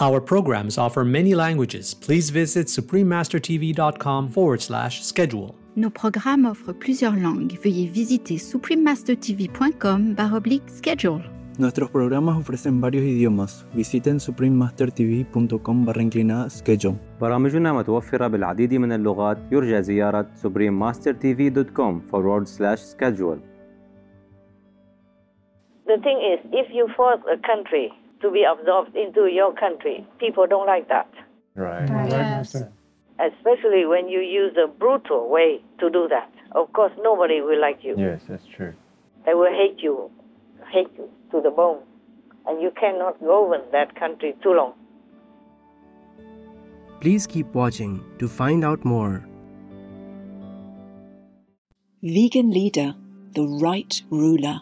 Our programs offer many languages. Please visit suprememastertv.com forward slash schedule. Nos programmes offrent plusieurs langues. Veuillez visiter suprememastertv.com baroblique schedule. Nuestros programas ofrecen varios idiomas. Visiten suprememastertv.com barra inclinada schedule. برامجنا متوفرة بالعديد من اللغات يرجى زيارة suprememastertv.com forward slash schedule The thing is, if you force a country to be absorbed into your country, people don't like that. Right. Yes. Especially when you use a brutal way to do that. Of course, nobody will like you. Yes, that's true. They will hate you, hate you to the bone. And you cannot govern that country too long. Please keep watching to find out more. Vegan leader, the right ruler.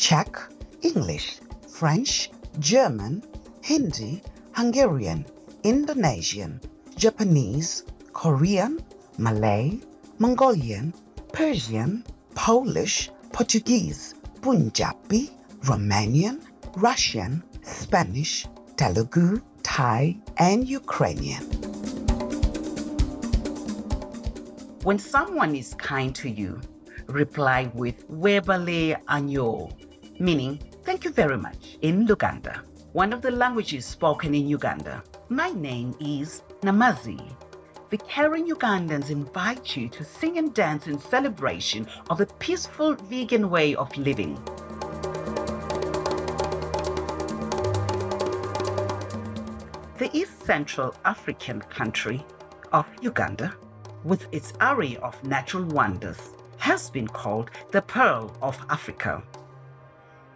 Czech, English, French, German, Hindi, Hungarian, Indonesian, Japanese, Korean, Malay, Mongolian, Persian, Polish, Portuguese, Punjabi, Romanian, Russian, Spanish, Telugu, Thai, and Ukrainian. When someone is kind to you, reply with Webale Anyo, meaning thank you very much in Luganda, one of the languages spoken in Uganda. My name is Namazi. The caring Ugandans invite you to sing and dance in celebration of the peaceful vegan way of living. The East Central African country of Uganda, with its array of natural wonders, has been called the Pearl of Africa.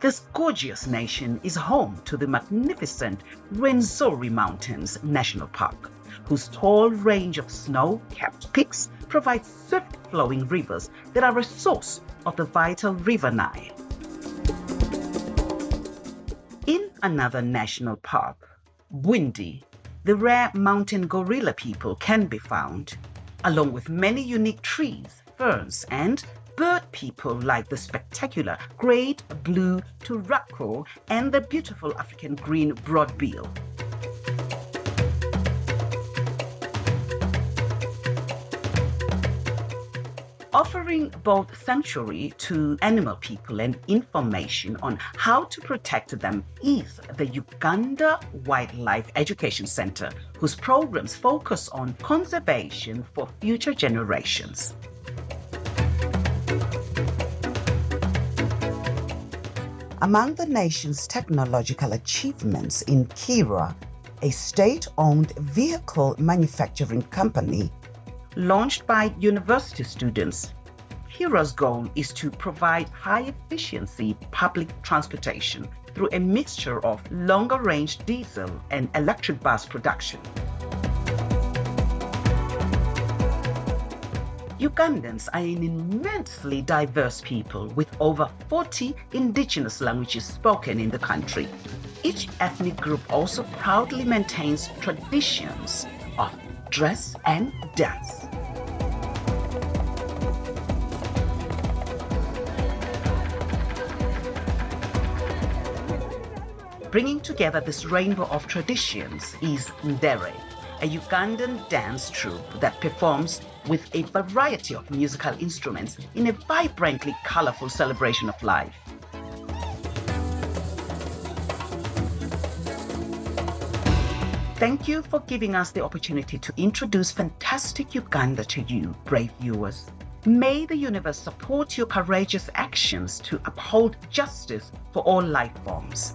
This gorgeous nation is home to the magnificent Rwenzori Mountains National Park, whose tall range of snow capped peaks provides swift flowing rivers that are a source of the vital River Nile. In another national park, Bwindi, the rare mountain gorilla people can be found, along with many unique trees, ferns, and bird people like the spectacular great blue turaco and the beautiful African green broadbill. offering both sanctuary to animal people and information on how to protect them is the Uganda Wildlife Education Center, whose programs focus on conservation for future generations. Among the nation's technological achievements in Kiira, a state owned vehicle manufacturing company, launched by university students. Kiira's goal is to provide high efficiency public transportation through a mixture of longer range diesel and electric bus production. Ugandans are an immensely diverse people with over 40 indigenous languages spoken in the country. Each ethnic group also proudly maintains traditions of dress and dance. Bringing together this rainbow of traditions is Ndere, a Ugandan dance troupe that performs with a variety of musical instruments in a vibrantly colorful celebration of life. Thank you for giving us the opportunity to introduce fantastic Uganda to you, brave viewers. May the universe support your courageous actions to uphold justice for all life forms.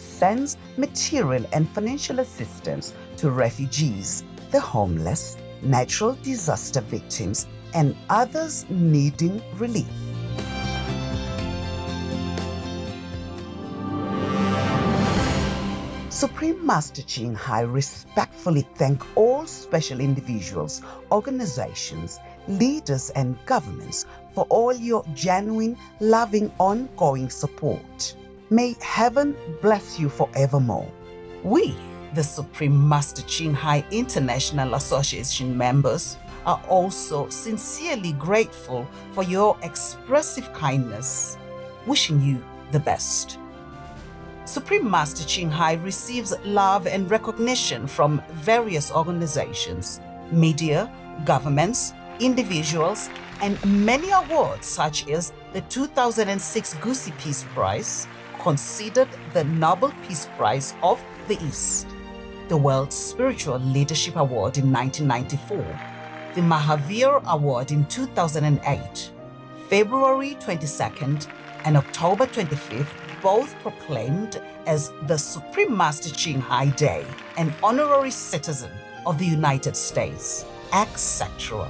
sends material and financial assistance to refugees, the homeless, natural disaster victims, and others needing relief. Supreme Master Ching Hai respectfully thank all special individuals, organizations, leaders, and governments for all your genuine, loving, ongoing support. May heaven bless you forevermore. We, the Supreme Master Ching Hai International Association members, are also sincerely grateful for your expressive kindness, wishing you the best. Supreme Master Ching Hai receives love and recognition from various organizations, media, governments, individuals, and many awards such as the 2006 Gusi Peace Prize, considered the Nobel Peace Prize of the East, the World Spiritual Leadership Award in 1994, the Mahavir Award in 2008, February 22nd and October 25th, both proclaimed as the Supreme Master Ching Hai Day, an honorary citizen of the United States, etc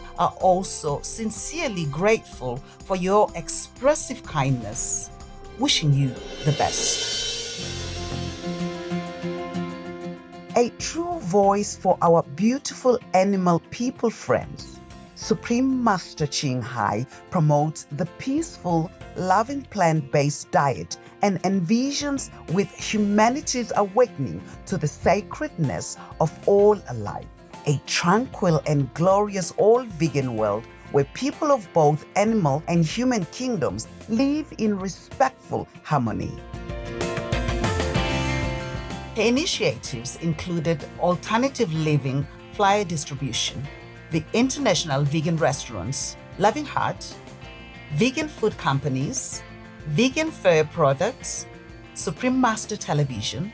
are also sincerely grateful for your expressive kindness. Wishing you the best. A true voice for our beautiful animal people friends. Supreme Master Ching Hai promotes the peaceful, loving plant based diet and envisions with humanity's awakening to the sacredness of all alive. A tranquil and glorious all vegan world where people of both animal and human kingdoms live in respectful harmony. Her initiatives included alternative living flyer distribution, the International Vegan Restaurants, Loving Heart, vegan food companies, vegan fur products, Supreme Master Television,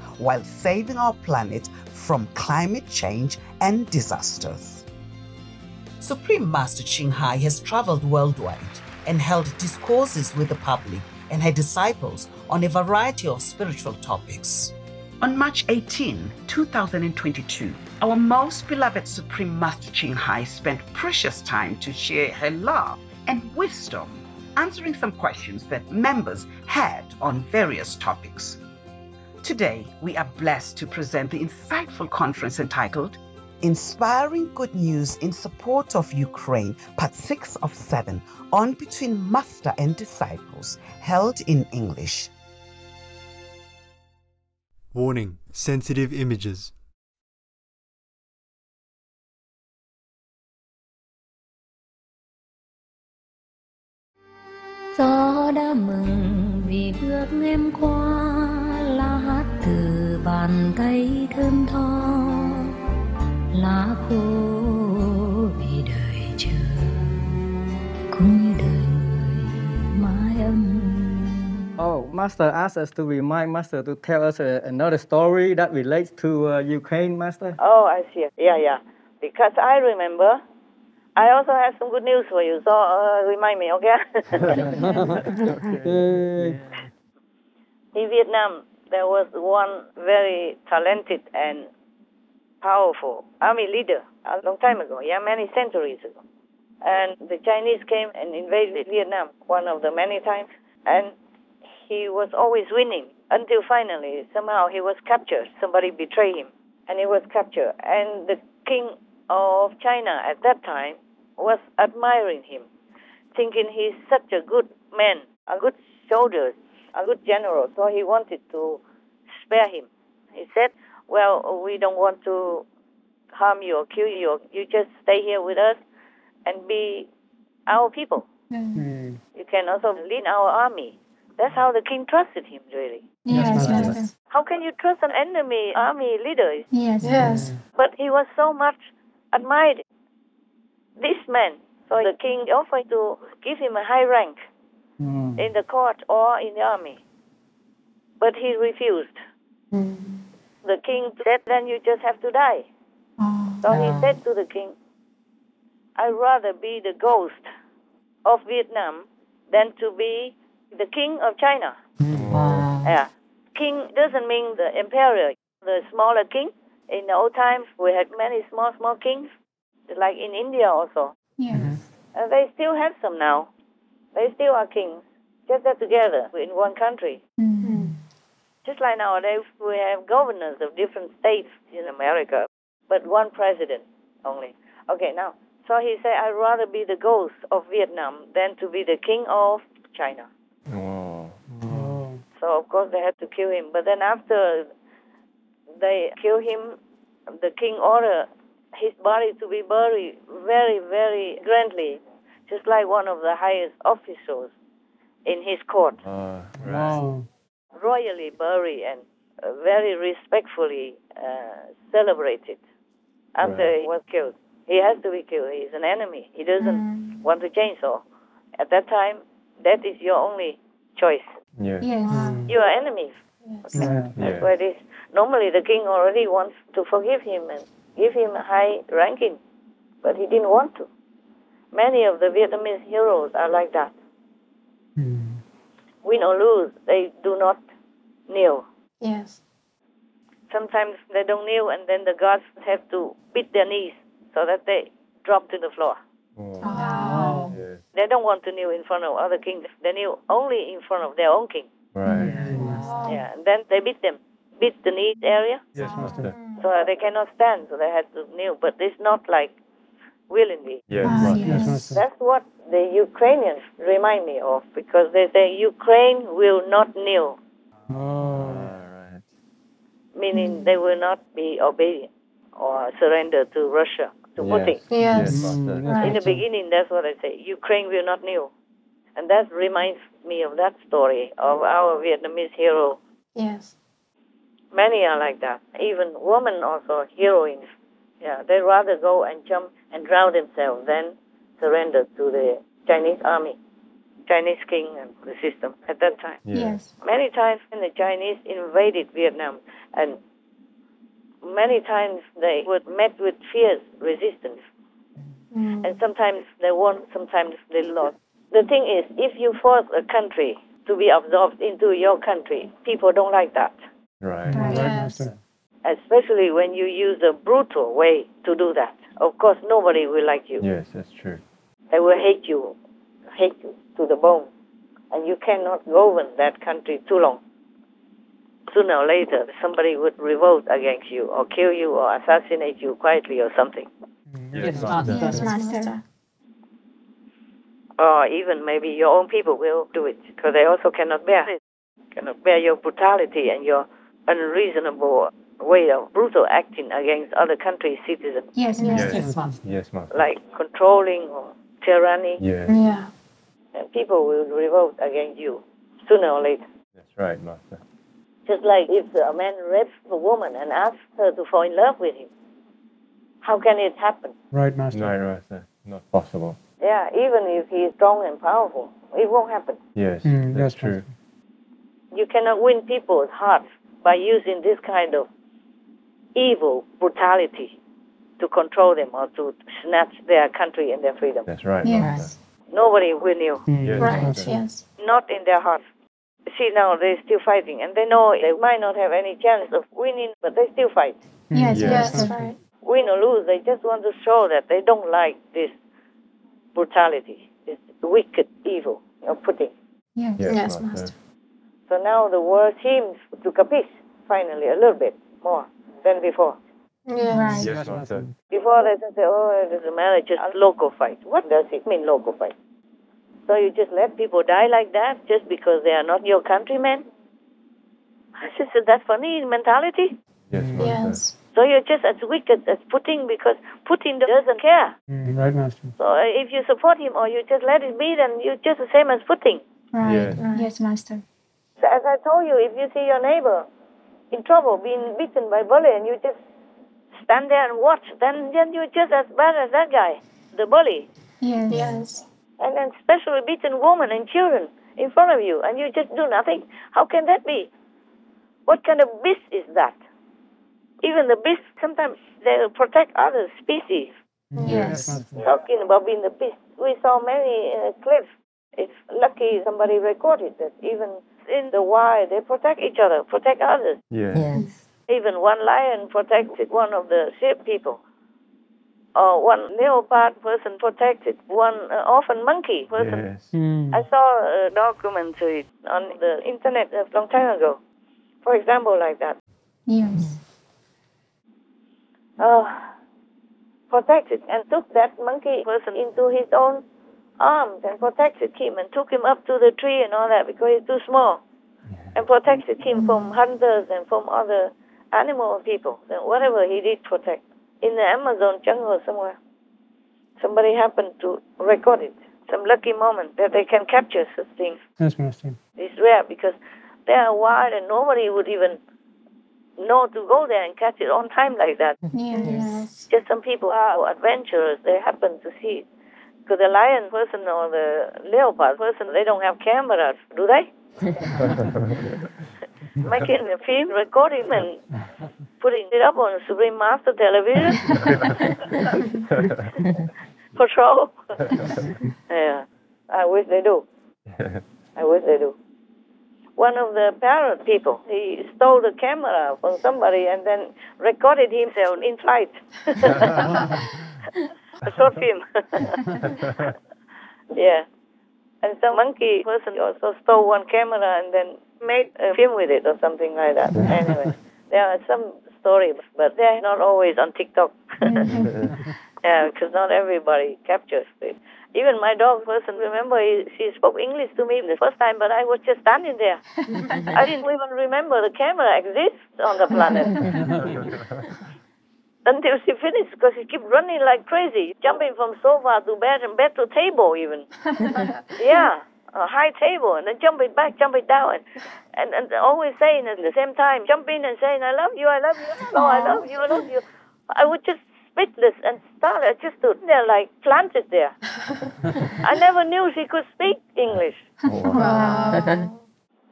while saving our planet from climate change and disasters. Supreme Master Ching Hai has traveled worldwide and held discourses with the public and her disciples on a variety of spiritual topics. On March 18, 2022, our most beloved Supreme Master Ching Hai spent precious time to share her love and wisdom, answering some questions that members had on various topics. Today, we are blessed to present the insightful conference entitled Inspiring Good News in Support of Ukraine, Part 6 of 7, on Between Master and Disciples, held in English. Warning Sensitive Images. Gió đã mừng vì bước em qua lá hát từ bàn tay thơm tho lá khô vì đời chờ cũng như đời người mãi âm Oh, Master asked us to remind Master to tell us uh, another story that relates to uh, Ukraine, Master. Oh, I see. Yeah, yeah. Because I remember, I also have some good news for you. So uh, remind me, okay? okay. In Vietnam, there was one very talented and powerful army leader a long time ago. Yeah, many centuries ago. And the Chinese came and invaded Vietnam one of the many times, and he was always winning until finally somehow he was captured. Somebody betrayed him, and he was captured. And the king of China at that time was admiring him, thinking he's such a good man, a good soldier, a good general. So he wanted to spare him. He said, "Well, we don't want to harm you or kill you. You just stay here with us and be our people. Mm. You can also lead our army." That's how the king trusted him, really. Yes, Master. How can you trust an enemy army leader? Yes. Yes. But he was so much admired. This man, so the king offered to give him a high rank Mm. in the court or in the army. But he refused. The king said, then you just have to die. So he said to the king, I'd rather be the ghost of Vietnam than to be the king of China. Yeah. King doesn't mean the emperor, the smaller king. In the old times, we had many small, small kings, like in India also. Yes. Uh, they still have some now. They still are kings, just that together in one country. Mm-hmm. Just like nowadays, we have governors of different states in America, but one president only. Okay, now So he said, I'd rather be the ghost of Vietnam than to be the king of China. Oh. So of course they had to kill him. But then after they kill him, the king ordered his body to be buried very, very grandly, just like one of the highest officials in his court. Uh, Wow. Royally buried and uh, very respectfully uh, celebrated after Right. he was killed. He has to be killed. He's an enemy. He doesn't want to change. So at that time, that is your only choice. Yes. Yes. You are enemies. Yeah. That's Yeah. what it is. Normally, the king already wants to forgive him and give him a high ranking, but he didn't want to. Many of the Vietnamese heroes are like that. Hmm. Win or lose, they do not kneel. Yes. Sometimes they don't kneel, and then the gods have to beat their knees so that they drop to the floor. Oh. Wow. Yes. They don't want to kneel in front of other kings. They kneel only in front of their own king. Right. Yeah, and then they beat them, beat the knees area, Yes, Master. so they cannot stand, so they had to kneel. But it's not like willingly. Yes, Ah, Master. yes. That's what the Ukrainians remind me of because they say Ukraine will not kneel, Oh. All right. meaning they will not be obedient or surrender to Russia, to Putin. Yes. Yes. Yes, Right. In the beginning, that's what I say. Ukraine will not kneel. And that reminds me of that story of our Vietnamese hero. Yes. Many are like that. Even women also heroines. Yeah, they rather go and jump and drown themselves then surrendered to the Chinese army, Chinese king and the system at that time. Yes. Many times when the Chinese invaded Vietnam, and many times they were met with fierce resistance. Mm. And sometimes they won, sometimes they lost. The thing is, if you force a country to be absorbed into your country, people don't like that. Right. Yes. Especially when you use a brutal way to do that. Of course, nobody will like you. Yes, that's true. They will hate you, hate you to the bone. And you cannot govern that country too long. Sooner or later, somebody would revolt against you, or kill you, or assassinate you quietly, or something. Mm-hmm. Yes, Master. Yes, Master. Or even maybe your own people will do it, because they also cannot bear it. Cannot bear your brutality and your unreasonable way of brutal acting against other countries' citizens, Yes, Yes. Master. Yes, Master. like controlling or tyranny. Yes. Yeah. And people will revolt against you sooner or later. That's right, Master. Just like if a man rapes a woman and asks her to fall in love with him, how can it happen? Right, Master. Right, Master. Not possible. Yeah, even if he is strong and powerful, it won't happen. Yes, Mm, that's yes, true. You cannot win people's hearts by using this kind of evil brutality to control them or to snatch their country and their freedom. That's right, Yes. Master. Nobody will kneel, Mm, Yes, Right. Master. Yes. not in their heart. See now they're still fighting, and they know they might not have any chance of winning, but they still fight. Yes, Yes. yes, that's right. Win or lose, they just want to show that they don't like this brutality, this wicked evil of Putin. Yes, Yes, yes, Master. Master. So now the world seems to capiche finally a little bit more than before. Yes. Right. Yes, Master. Before they just say, oh, it doesn't just a local fight. What does it mean, local fight? So you just let people die like that just because they are not your countrymen? Is that funny mentality? Yes, Master. Yes. So you're just as wicked as Putin because Putin doesn't care. Mm, right, Master. So if you support him or you just let it be, then you're just the same as Putin. Right. Yes. Right. Yes, Master. So as I told you, if you see your neighbor in trouble, being beaten by bully, and you just stand there and watch, then, then you're just as bad as that guy, the bully. Yes. Yes. And then especially beaten women and children in front of you, and you just do nothing. How can that be? What kind of beast is that? Even the beast, sometimes they protect other species. Yes. Talking about being the beast, we saw many uh, clips. It's lucky somebody recorded that even in the wild, they protect each other, protect others. Yes. Even one lion protected one of the sheep people. Or one leopard person protected one uh, orphan monkey person. Yes. Mm. I saw a documentary on the internet a long time ago. For example, like that. Yes. Oh, protected and took that monkey person into his own arms and protected him and took him up to the tree and all that because he's too small and protected him from hunters and from other animal people and whatever he did protect in the Amazon jungle somewhere. Somebody happened to record it. Some lucky moment that they can capture such things. Yes, Master. It's rare because they are wild and nobody would even know to go there and catch it on time like that. Yes. Just some people are adventurous. They happen to see it. Because the lion person or the leopard person, they don't have cameras, do they? Making a film, recording and putting it up on Supreme Master Television. Patrol. yeah, I wish they do. I wish they do. One of the parrot people, he stole the camera from somebody and then recorded himself in flight. a short film. yeah. And some monkey person also stole one camera and then made a film with it or something like that. anyway, there are some stories, but they're not always on TikTok. yeah, because not everybody captures it. Even my dog person, remember, he, she spoke English to me the first time, but I was just standing there. I didn't even remember the camera exists on the planet until she finished because she kept running like crazy, jumping from sofa to bed and bed to table even. yeah, a high table and then jumping back, jumping down, and, and, and always saying at the same time, jumping and saying, I love you, I love you, oh, I love you, I love you. I would just speechless and started, just stood there like planted there. I never knew she could speak English. Oh, wow.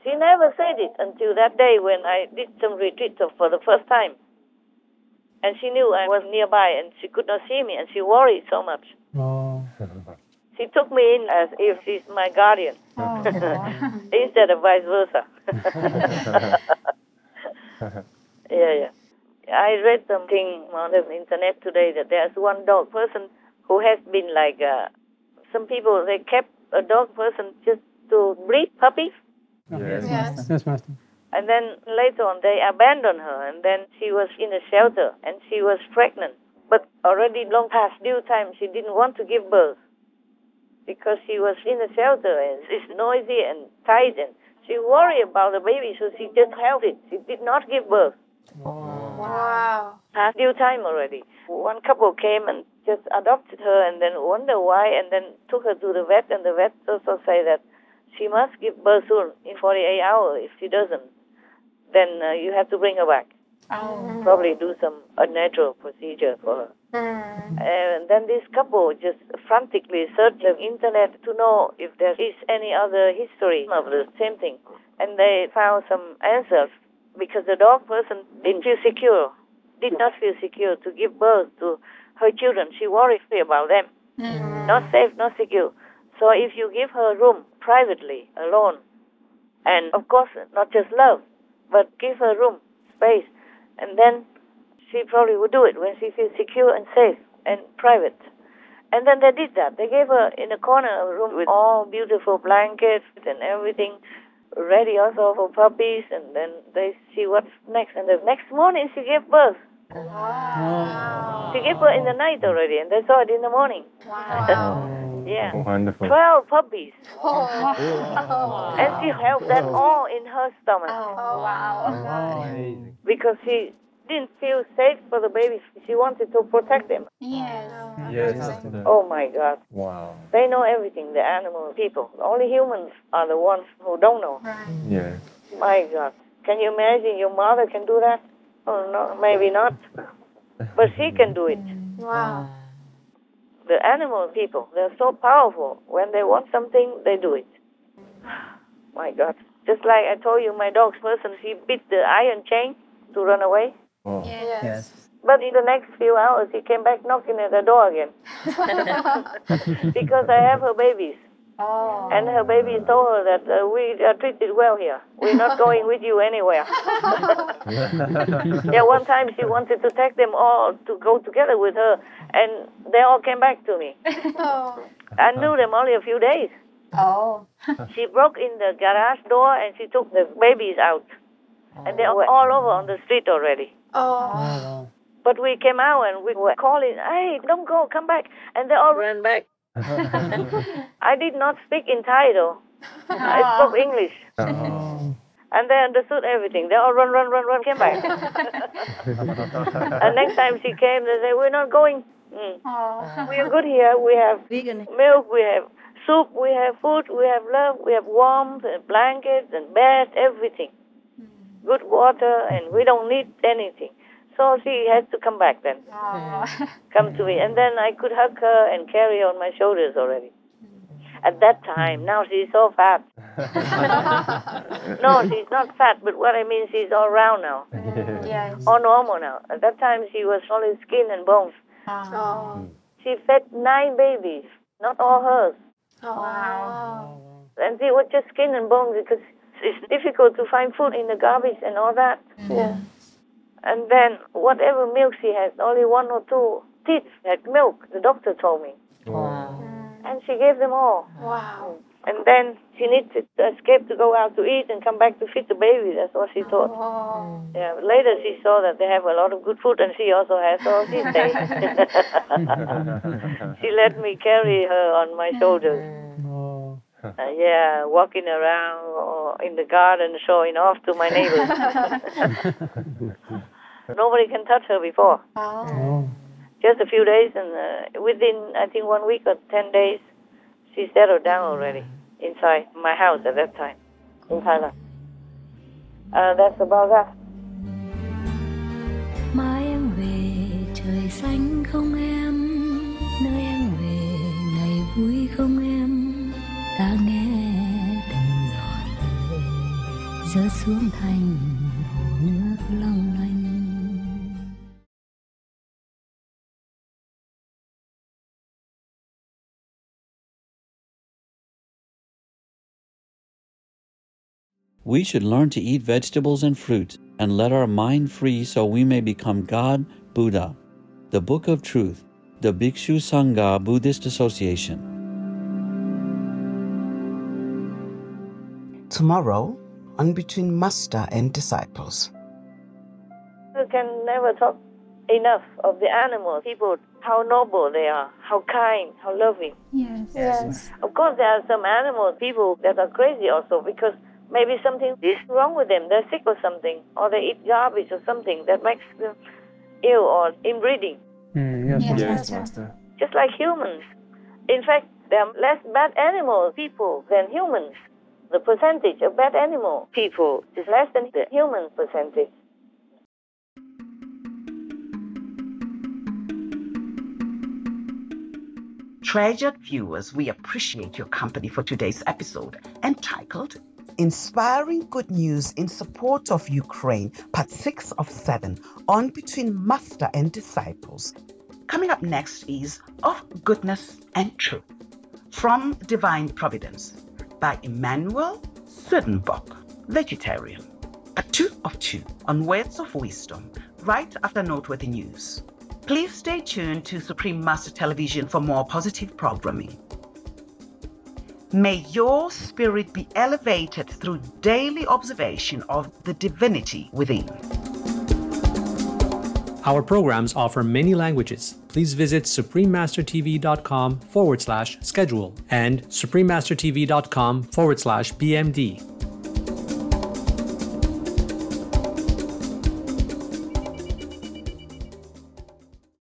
She never said it until that day when I did some retreats for the first time. And she knew I was nearby and she could not see me and she worried so much. Oh. She took me in as if she's my guardian instead of vice versa. yeah, yeah. I read something on the internet today that there's one dog person who has been like, uh, some people, they kept a dog person just to breed puppies. Yes. Yes. Yes, Master. And then later on, they abandoned her, and then she was in a shelter, and she was pregnant. But already long past due time, she didn't want to give birth because she was in a shelter and it's noisy and tight, and she worried about the baby, so she just held it. She did not give birth. Wow. Past due time already. One couple came and just adopted her, and then wonder why, and then took her to the vet, and the vet also say that she must give birth soon in 48 hours. If she doesn't, then uh, you have to bring her back. Oh. Probably do some unnatural procedure for her. And then this couple just frantically searched the internet to know if there is any other history of the same thing. And they found some answers because the dog person didn't feel secure, did not feel secure to give birth to her children. She worried about them. Not safe, not secure. So if you give her a room privately, alone, and of course not just love, but give her room, space, and then she probably would do it when she feels secure and safe and private. And then they did that. They gave her in a corner a room with all beautiful blankets and everything ready also for puppies and then they see what's next and the next morning she gave birth. Wow. She gave birth in the night already and they saw it in the morning. yeah. Oh, wonderful. Twelve puppies. Oh, wow. And she held that all in her stomach. Oh, wow. Oh, because she didn't feel safe for the babies. She wanted to protect them. Yes. Yes. Oh my God. Wow. They know everything, the animal people. Only humans are the ones who don't know. Yes. My God. Can you imagine your mother can do that? Oh, no, maybe not. But she can do it. Wow. The animal people, they're so powerful. When they want something, they do it. My God. Just like I told you, my dog's person, she bit the iron chain to run away. Oh. Yes. But in the next few hours, he came back knocking at the door again. because I have her babies. Oh. And her baby told her that uh, we are treated well here. We're not going with you anywhere. yeah, one time she wanted to take them all to go together with her, and they all came back to me. Oh. I knew them only a few days. Oh. She broke in the garage door and she took the babies out. And they were all over on the street already. Oh. But we came out and we were calling, hey, don't go, come back. And they all ran back. I did not speak in Thai though. I spoke English. And they understood everything. They all run, run, run, run, came back. and next time she came, they said, we're not going. Mm. We are good here. We have vegan milk, we have soup, we have food, we have love, we have warmth and blankets and bed, everything. Good water, and we don't need anything. So she had to come back then. Oh. Come to me. And then I could hug her and carry her on my shoulders already. At that time, now she's so fat. no, she's not fat, but what I mean, she's all round now. Yes. All normal now. At that time, she was only skin and bones. Ah. Oh. Hmm. She fed nine babies, not all hers. Oh, wow. And she was just skin and bones because it's difficult to find food in the garbage and all that. Yeah. And then whatever milk she had, only one or two teeth had milk, the doctor told me. Wow. And she gave them all. Wow. And then she needed to escape to go out to eat and come back to feed the baby. That's what she thought. Oh. Yeah, but later she saw that they have a lot of good food and she also has, so she stayed. she let me carry her on my shoulders. Uh, yeah, walking around or in the garden showing off to my neighbors. Nobody can touch her before. Oh. Just a few days, and uh, within I think one week or ten days, she settled down already inside my house at that time in Thailand. Uh, that's about that. mai em về trời xanh không em nơi em về ngày vui không em ta nghe từng giọt lệ rơi xuống thành We should learn to eat vegetables and fruit and let our mind free so we may become God, Buddha. The Book of Truth, the Bhikshu Sangha Buddhist Association. Tomorrow, on Between Master and Disciples. You can never talk enough of the animals, people, how noble they are, how kind, how loving. Yes. Yes. Of course, there are some animals, people that are crazy also because maybe something is wrong with them. They're sick or something, or they eat garbage or something that makes them ill or inbreeding. yes, Yes, yes, Master. Master. Just like humans. In fact, there are less bad animal people than humans. The percentage of bad animal people is less than the human percentage. Treasured viewers, we appreciate your company for today's episode entitled Inspiring Good News in Support of Ukraine, Part 6 of 7 on Between Master and Disciples. Coming up next is Of Goodness and Truth from Divine Providence by Emanuel Swedenborg, vegetarian. A two of two on Words of Wisdom right after Noteworthy News. Please stay tuned to Supreme Master Television for more positive programming. May your spirit be elevated through daily observation of the divinity within. Our programs offer many languages. Please visit suprememastertv.com forward slash schedule and suprememastertv.com forward slash BMD.